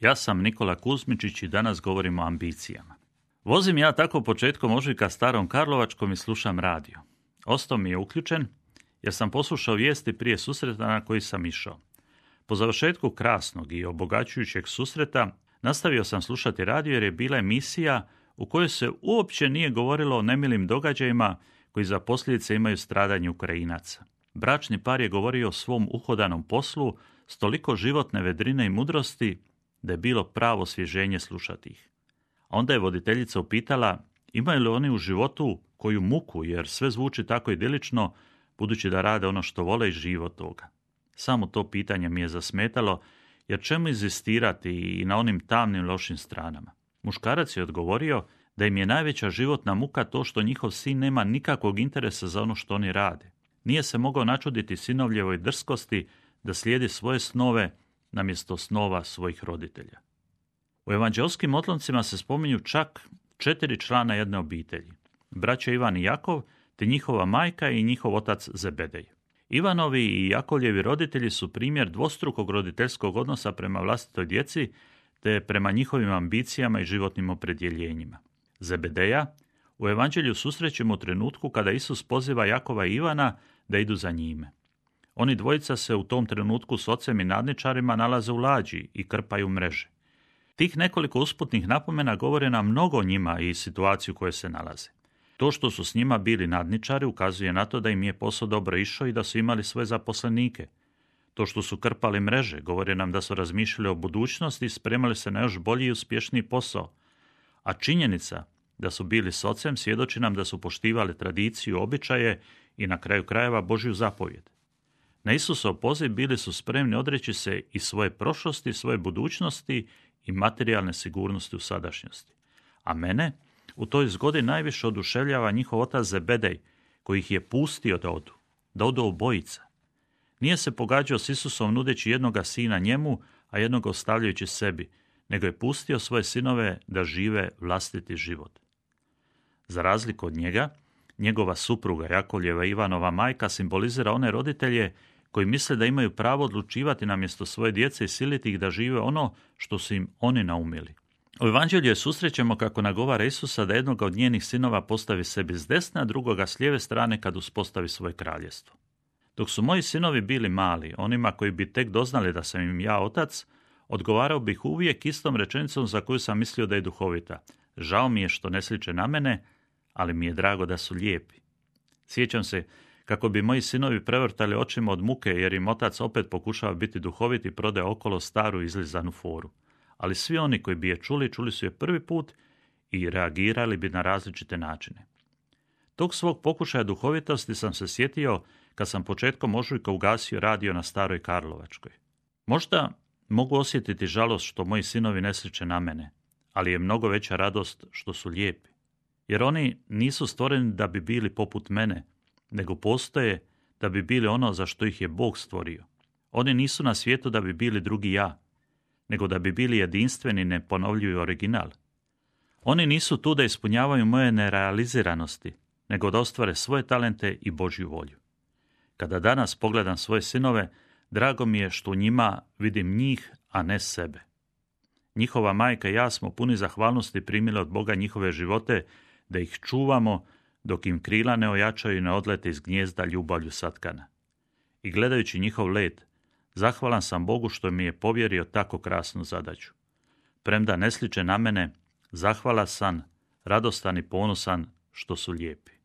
Ja sam Nikola Kuzmičić i danas govorim o ambicijama. Vozim ja tako početkom ožujka starom Karlovačkom i slušam radio. Ostao mi je uključen jer sam poslušao vijesti prije susreta na koji sam išao. Po završetku krasnog i obogaćujućeg susreta nastavio sam slušati radio jer je bila emisija u kojoj se uopće nije govorilo o nemilim događajima koji za posljedice imaju stradanje Ukrajinaca. Bračni par je govorio o svom uhodanom poslu s toliko životne vedrine i mudrosti da je bilo pravo svježenje slušati ih. Onda je voditeljica upitala imaju li oni u životu koju muku, jer sve zvuči tako idilično, budući da rade ono što vole i živo toga. Samo to pitanje mi je zasmetalo, jer čemu inzistirati i na onim tamnim lošim stranama? Muškarac je odgovorio da im je najveća životna muka to što njihov sin nema nikakvog interesa za ono što oni rade. Nije se mogao načuditi sinovljevoj drskosti da slijedi svoje snove namjesto snova svojih roditelja. U evanđelskim otloncima se spominju čak četiri člana jedne obitelji. Braća Ivan i Jakov, te njihova majka i njihov otac Zebedej. Ivanovi i Jakovljevi roditelji su primjer dvostrukog roditeljskog odnosa prema vlastitoj djeci, te prema njihovim ambicijama i životnim opredjeljenjima. Zebedeja u evanđelju susrećemo u trenutku kada Isus poziva Jakova i Ivana da idu za njime. Oni dvojica se u tom trenutku s ocem i nadničarima nalaze u lađi i krpaju mreže. Tih nekoliko usputnih napomena govore nam mnogo o njima i situaciju koje se nalaze. To što su s njima bili nadničari ukazuje na to da im je posao dobro išao i da su imali svoje zaposlenike. To što su krpali mreže govori nam da su razmišljali o budućnosti i spremali se na još bolji i uspješniji posao. A činjenica da su bili s ocem svjedoči nam da su poštivali tradiciju, običaje i na kraju krajeva Božju zapovjed. Na Isusov poziv bili su spremni odreći se i svoje prošlosti, svoje budućnosti i materijalne sigurnosti u sadašnjosti. A mene u toj zgodi najviše oduševljava njihov otac Zebedej, koji ih je pustio da odu, da odu obojica. Nije se pogađao s Isusom nudeći jednoga sina njemu, a jednoga ostavljajući sebi, nego je pustio svoje sinove da žive vlastiti život. Za razliku od njega, njegova supruga Jakovljeva Ivanova majka simbolizira one roditelje koji misle da imaju pravo odlučivati na mjesto svoje djece i siliti ih da žive ono što su im oni naumili. U evanđelju je susrećemo kako nagovara Isusa da jednoga od njenih sinova postavi sebi s desne, a drugoga s lijeve strane kad uspostavi svoje kraljestvo. Dok su moji sinovi bili mali, onima koji bi tek doznali da sam im ja otac, odgovarao bih uvijek istom rečenicom za koju sam mislio da je duhovita. Žao mi je što ne sliče na mene, ali mi je drago da su lijepi. Sjećam se kako bi moji sinovi prevrtali očima od muke jer im otac opet pokušava biti duhovit i prode okolo staru izlizanu foru. Ali svi oni koji bi je čuli, čuli su je prvi put i reagirali bi na različite načine. Tog svog pokušaja duhovitosti sam se sjetio kad sam početkom ožujka ugasio radio na staroj Karlovačkoj. Možda mogu osjetiti žalost što moji sinovi ne sliče na mene, ali je mnogo veća radost što su lijepi. Jer oni nisu stvoreni da bi bili poput mene, nego postoje da bi bili ono za što ih je Bog stvorio. Oni nisu na svijetu da bi bili drugi ja, nego da bi bili jedinstveni neponovljivi original. Oni nisu tu da ispunjavaju moje nerealiziranosti, nego da ostvare svoje talente i Božju volju. Kada danas pogledam svoje sinove, drago mi je što u njima vidim njih, a ne sebe. Njihova majka i ja smo puni zahvalnosti primili od Boga njihove živote, da ih čuvamo dok im krila ne ojačaju i ne odlete iz gnjezda ljubavlju satkana. I gledajući njihov let, zahvalan sam Bogu što mi je povjerio tako krasnu zadaću. Premda ne sliče na mene, zahvala sam, radostan i ponosan što su lijepi.